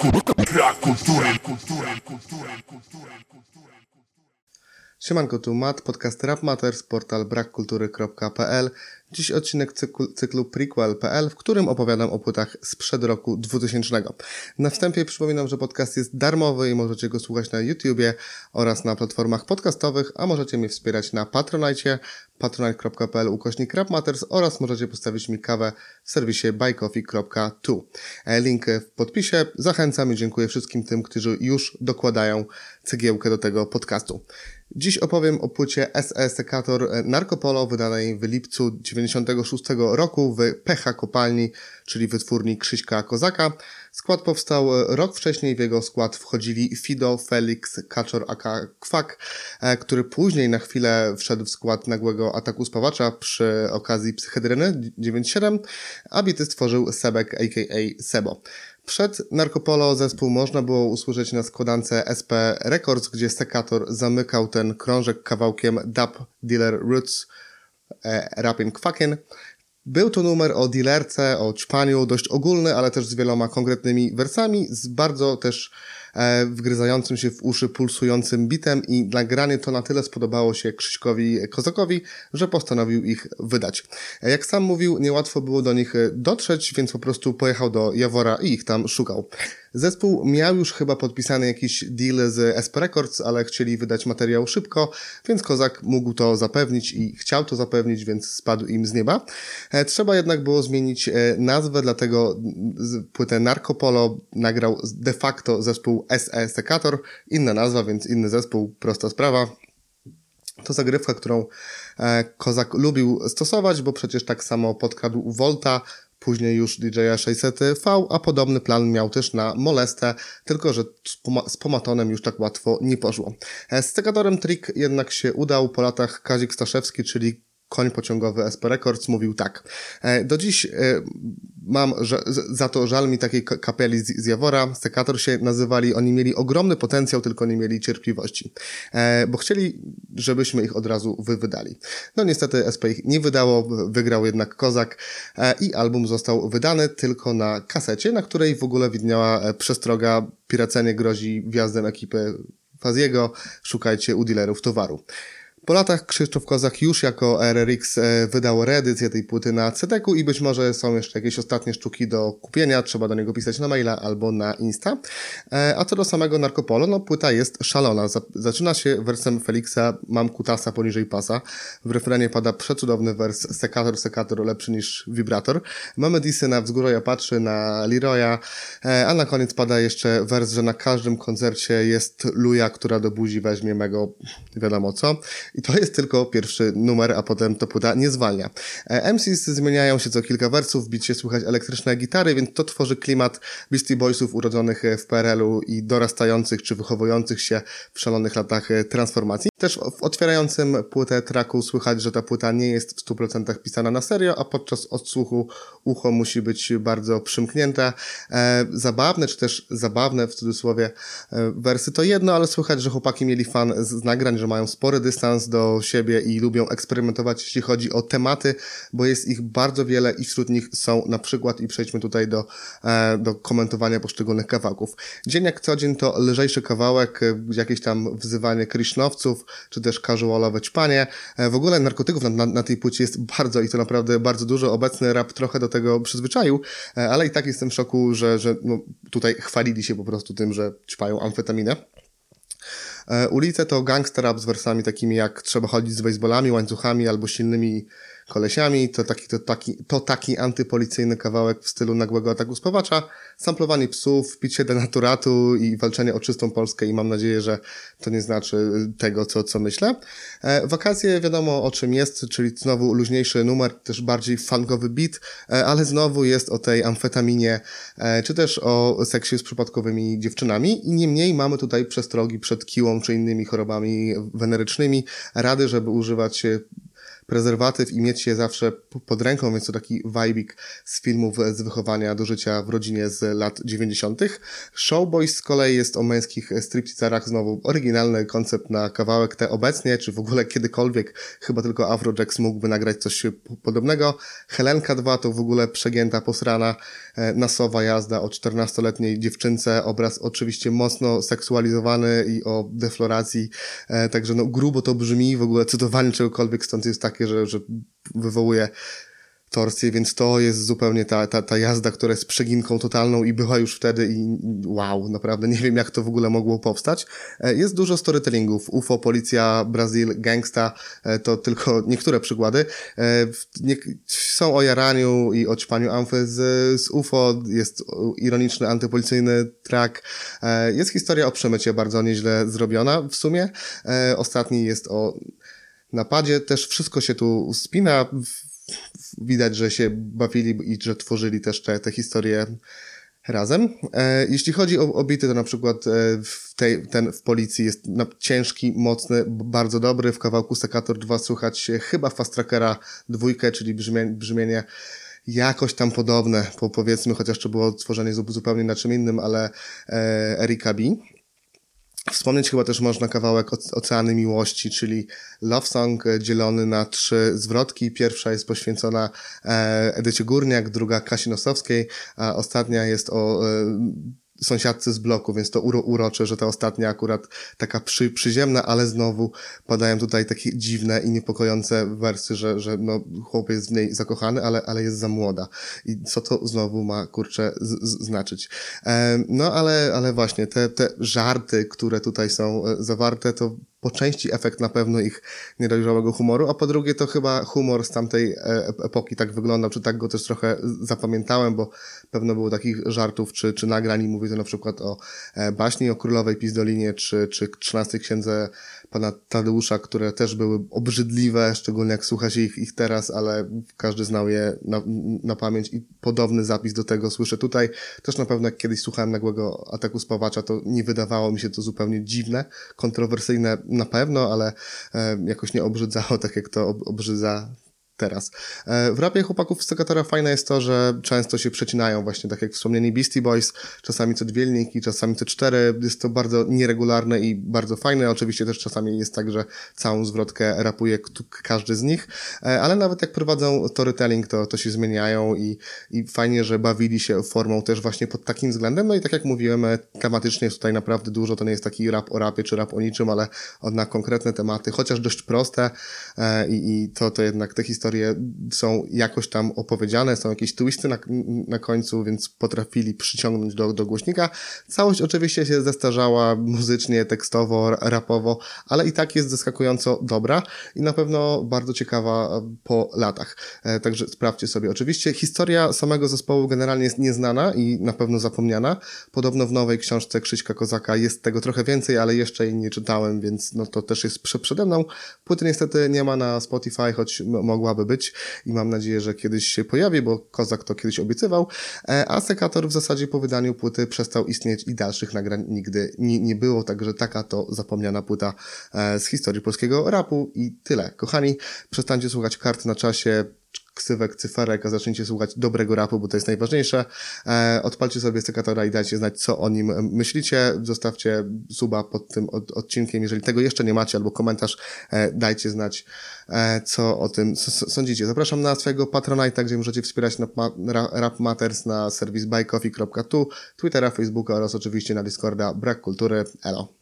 Brak kultury, kultury, kultury, kultury, kultury. Siemanko, tu Matt, podcast Rap Matters, portal brakkultury.pl. Dziś odcinek cyklu, cyklu prequel.pl, w którym opowiadam o płytach sprzed roku 2000. Na wstępie przypominam, że podcast jest darmowy i możecie go słuchać na YouTubie oraz na platformach podcastowych, a możecie mnie wspierać na Patronite, patronite.pl ukośnik Rap Matters oraz możecie postawić mi kawę w serwisie buycoffee.tu. E, Link w podpisie. Zachęcam i dziękuję wszystkim tym, którzy już dokładają cegiełkę do tego podcastu. Dziś opowiem o płycie SE Sekator Narkopolo wydanej w lipcu 96 roku w PH Kopalni, czyli wytwórni Krzyśka Kozaka. Skład powstał rok wcześniej, w jego skład wchodzili Fido, Felix, Kaczor aka Kwak, e, który później na chwilę wszedł w skład nagłego ataku spawacza przy okazji Psychedryny 97, a bity stworzył Sebek aka Sebo. Przed Narkopolo zespół można było usłyszeć na składance SP Records, gdzie Sekator zamykał ten krążek kawałkiem Dub Dealer Roots e, Rapping Kwakin. Był to numer o dealerce, o ćpaniu, dość ogólny, ale też z wieloma konkretnymi wersami, z bardzo też wgryzającym się w uszy pulsującym bitem i nagranie to na tyle spodobało się Krzyśkowi Kozakowi, że postanowił ich wydać. E, Jak sam mówił, niełatwo było do nich e, dotrzeć, więc po prostu pojechał do Jawora i ich tam szukał. Zespół miał już chyba podpisany jakiś deal z SP Records, ale chcieli wydać materiał szybko, więc Kozak mógł to zapewnić i chciał to zapewnić, więc spadł im z nieba. E, Trzeba jednak było zmienić e, nazwę, dlatego płytę Narkopolo nagrał de facto zespół SE Sekator. Inna nazwa, więc inny zespół, prosta sprawa. To zagrywka, którą e, Kozak lubił stosować, bo przecież tak samo podkradł Volta, później już DJ-a 600V, a podobny plan miał też na Molestę, tylko że z, poma- z Pomatonem już tak łatwo nie poszło. E, Z Sekatorem trik jednak się udał po latach Kazik Staszewski, czyli koń pociągowy SP Records mówił tak. E, Do dziś mam za to żal mi takiej ka- kapeli z, z Jawora. Sekator się nazywali, oni mieli ogromny potencjał, tylko nie mieli cierpliwości. E, bo chcieli, żebyśmy ich od razu wy wydali. No niestety SP ich nie wydało, wygrał jednak Kozak e, i album został wydany tylko na kasecie, na której w ogóle widniała e, przestroga piracenie grozi wjazdem ekipy Faziego, szukajcie u dealerów towaru. Po latach Krzysztof Kozak już jako RRX e, wydał reedycję tej płyty na CD-ku i być może są jeszcze jakieś ostatnie sztuki do kupienia, trzeba do niego pisać na maila albo na Insta. E, A co do samego Narkopolo, no płyta jest szalona. Za- Zaczyna się wersem Felixa Mam kutasa poniżej pasa. W refrenie pada przecudowny wers Sekator, Sekator lepszy niż Vibrator. Mamy disy na Wzgórze ja patrzy, na Leroya, e, a na koniec pada jeszcze wers, że na każdym koncercie jest luja, która do buzi weźmie mego wiadomo co. I to jest tylko pierwszy numer, a potem to płyta nie zwalnia. E, MCs zmieniają się co kilka wersów, w bicie słychać elektryczne gitary, więc to tworzy klimat Beastie Boysów urodzonych e, w PRL-u i dorastających czy wychowujących się w szalonych latach e, transformacji. Też w otwierającym płytę traku słychać, że ta płyta nie jest w 100% pisana na serio, a podczas odsłuchu ucho musi być bardzo przymknięte. Zabawne, czy też zabawne w cudzysłowie wersy to jedno, ale słychać, że chłopaki mieli fan z, z nagrań, że mają spory dystans do siebie i lubią eksperymentować, jeśli chodzi o tematy, bo jest ich bardzo wiele i wśród nich są na przykład, i przejdźmy tutaj do, e, do komentowania poszczególnych kawałków. Dzień jak co dzień to lżejszy kawałek, e, jakieś tam wzywanie krisznowców, czy też casualowe ćpanie. E, w ogóle narkotyków na, na, na tej płycie jest bardzo i to naprawdę bardzo dużo. Obecny rap trochę do tego przyzwyczaił, ale i tak jestem w szoku, że, że no, tutaj chwalili się po prostu tym, że ćpają amfetaminę. E, Ulice to gangster rap z wersami takimi jak trzeba chodzić z baseballami, łańcuchami albo silnymi kolesiami. To taki, to taki, to taki antypolicyjny kawałek w stylu nagłego ataku spawacza. Samplowanie psów, picie denaturatu i walczenie o czystą Polskę i mam nadzieję, że to nie znaczy tego, co, co myślę. E, wakacje wiadomo o czym jest, czyli znowu luźniejszy numer, też bardziej funkowy beat, e, ale znowu jest o tej amfetaminie, e, czy też o seksie z przypadkowymi dziewczynami i niemniej mamy tutaj przestrogi przed kiłą czy innymi chorobami wenerycznymi, rady, żeby używać prezerwatyw i mieć je zawsze pod ręką, więc to taki vibik z filmów z wychowania do życia w rodzinie z lat 90. Showboys z kolei jest o męskich stripteaserach, znowu oryginalny koncept na kawałek. Te obecnie, czy w ogóle kiedykolwiek, chyba tylko Afrojax mógłby nagrać coś p- podobnego. Helenka 2 to w ogóle przegięta, posrana, e, nasowa jazda o 14-letniej dziewczynce, obraz oczywiście mocno seksualizowany i o defloracji, e, także no grubo to brzmi, w ogóle cytowanie czegokolwiek stąd jest takie, że, że wywołuje torsję, więc to jest zupełnie ta, ta, ta jazda, która jest przeginką totalną i była już wtedy i wow, naprawdę nie wiem jak to w ogóle mogło powstać. E, Jest dużo storytellingów, UFO, Policja, Brazil, Gangsta, e, to tylko niektóre przykłady. E, są o jaraniu i o ćpaniu amfy z, z UFO, jest ironiczny, antypolicyjny track, jest historia o przemycie bardzo nieźle zrobiona w sumie. Ostatni jest o napadzie, też wszystko się tu spina, widać, że się bawili i że tworzyli też te, te historie razem. E, jeśli chodzi o, o bity, to na przykład e, w tej, ten w policji jest na, ciężki, mocny, bardzo dobry. W kawałku Sekator 2 słuchać chyba Fast Trackera dwójkę, czyli brzmienie, brzmienie jakoś tam podobne, po, powiedzmy, chociaż to było tworzenie zu- zupełnie na czym innym, ale e, Erika B. Wspomnieć chyba też można kawałek Oce- Oceany Miłości, czyli Love Song e, dzielony na trzy zwrotki. Pierwsza jest poświęcona e, Edycie Górniak, druga Kasi Nosowskiej, a ostatnia jest o e, sąsiadce z bloku, więc to uro, urocze, że ta ostatnia akurat taka przy, przyziemna, ale znowu padają tutaj takie dziwne i niepokojące wersy, że, że no, chłop jest w niej zakochany, ale, ale jest za młoda. I co to znowu ma, kurczę, z, z, znaczyć. E, no, ale, ale właśnie te, te żarty, które tutaj są e, zawarte, to po części efekt na pewno ich niedojrzałego humoru, a po drugie to chyba humor z tamtej e, epoki tak wyglądał, czy tak go też trochę zapamiętałem, bo pewno było takich żartów czy, czy nagrań, mówię to na przykład o e, baśni o królowej Pizdolinie, czy, czy 13 księdze pana Tadeusza, które też były obrzydliwe, szczególnie jak słucha się ich, ich teraz, ale każdy znał je na, na pamięć i podobny zapis do tego słyszę tutaj. Też na pewno jak kiedyś słuchałem nagłego ataku spawacza, to nie wydawało mi się to zupełnie dziwne, kontrowersyjne na pewno, ale e, jakoś nie obrzydzało tak jak to ob, obrzydza teraz. E, W rapie chłopaków z Sekatora fajne jest to, że często się przecinają właśnie, tak jak wspomnieni Beastie Boys, czasami co dwie linijki, czasami co cztery. Jest to bardzo nieregularne i bardzo fajne. Oczywiście też czasami jest tak, że całą zwrotkę rapuje każdy z nich, E, ale nawet jak prowadzą storytelling, to, to się zmieniają i, i fajnie, że bawili się formą też właśnie pod takim względem. No i tak jak mówiłem, e, tematycznie jest tutaj naprawdę dużo. To nie jest taki rap o rapie czy rap o niczym, ale na konkretne tematy, chociaż dość proste i, i to, to jednak te historie są jakoś tam opowiedziane, są jakieś twisty na, na końcu, więc potrafili przyciągnąć do, do głośnika. Całość oczywiście się zestarzała muzycznie, tekstowo, rapowo, ale i tak jest zaskakująco dobra i na pewno bardzo ciekawa e, po latach. E, Także sprawdźcie sobie. Oczywiście historia samego zespołu generalnie jest nieznana i na pewno zapomniana. Podobno w nowej książce Krzyśka Kozaka jest tego trochę więcej, ale jeszcze jej nie czytałem, więc no to też jest prze- przede mną. Płyty niestety nie ma na Spotify, choć m- mogłaby być i mam nadzieję, że kiedyś się pojawi, bo Kozak to kiedyś obiecywał, E, a Sekator w zasadzie po wydaniu płyty przestał istnieć i dalszych nagrań nigdy nie, nie było, także taka to zapomniana płyta e, z historii polskiego rapu i tyle. Kochani, przestańcie słuchać kart na czasie, ksywek, cyferek, a zacznijcie słuchać dobrego rapu, bo to jest najważniejsze. E, odpalcie sobie sekatora i dajcie znać, co o nim myślicie. Zostawcie suba pod tym od, odcinkiem, jeżeli tego jeszcze nie macie, albo komentarz, e, dajcie znać, e, co o tym sądzicie. Zapraszam na swojego Patronite'a, gdzie możecie wspierać na, ra, Rap Matters na serwis buycoffee.tu, Twittera, Facebooka oraz oczywiście na Discorda Brak Kultury. Elo.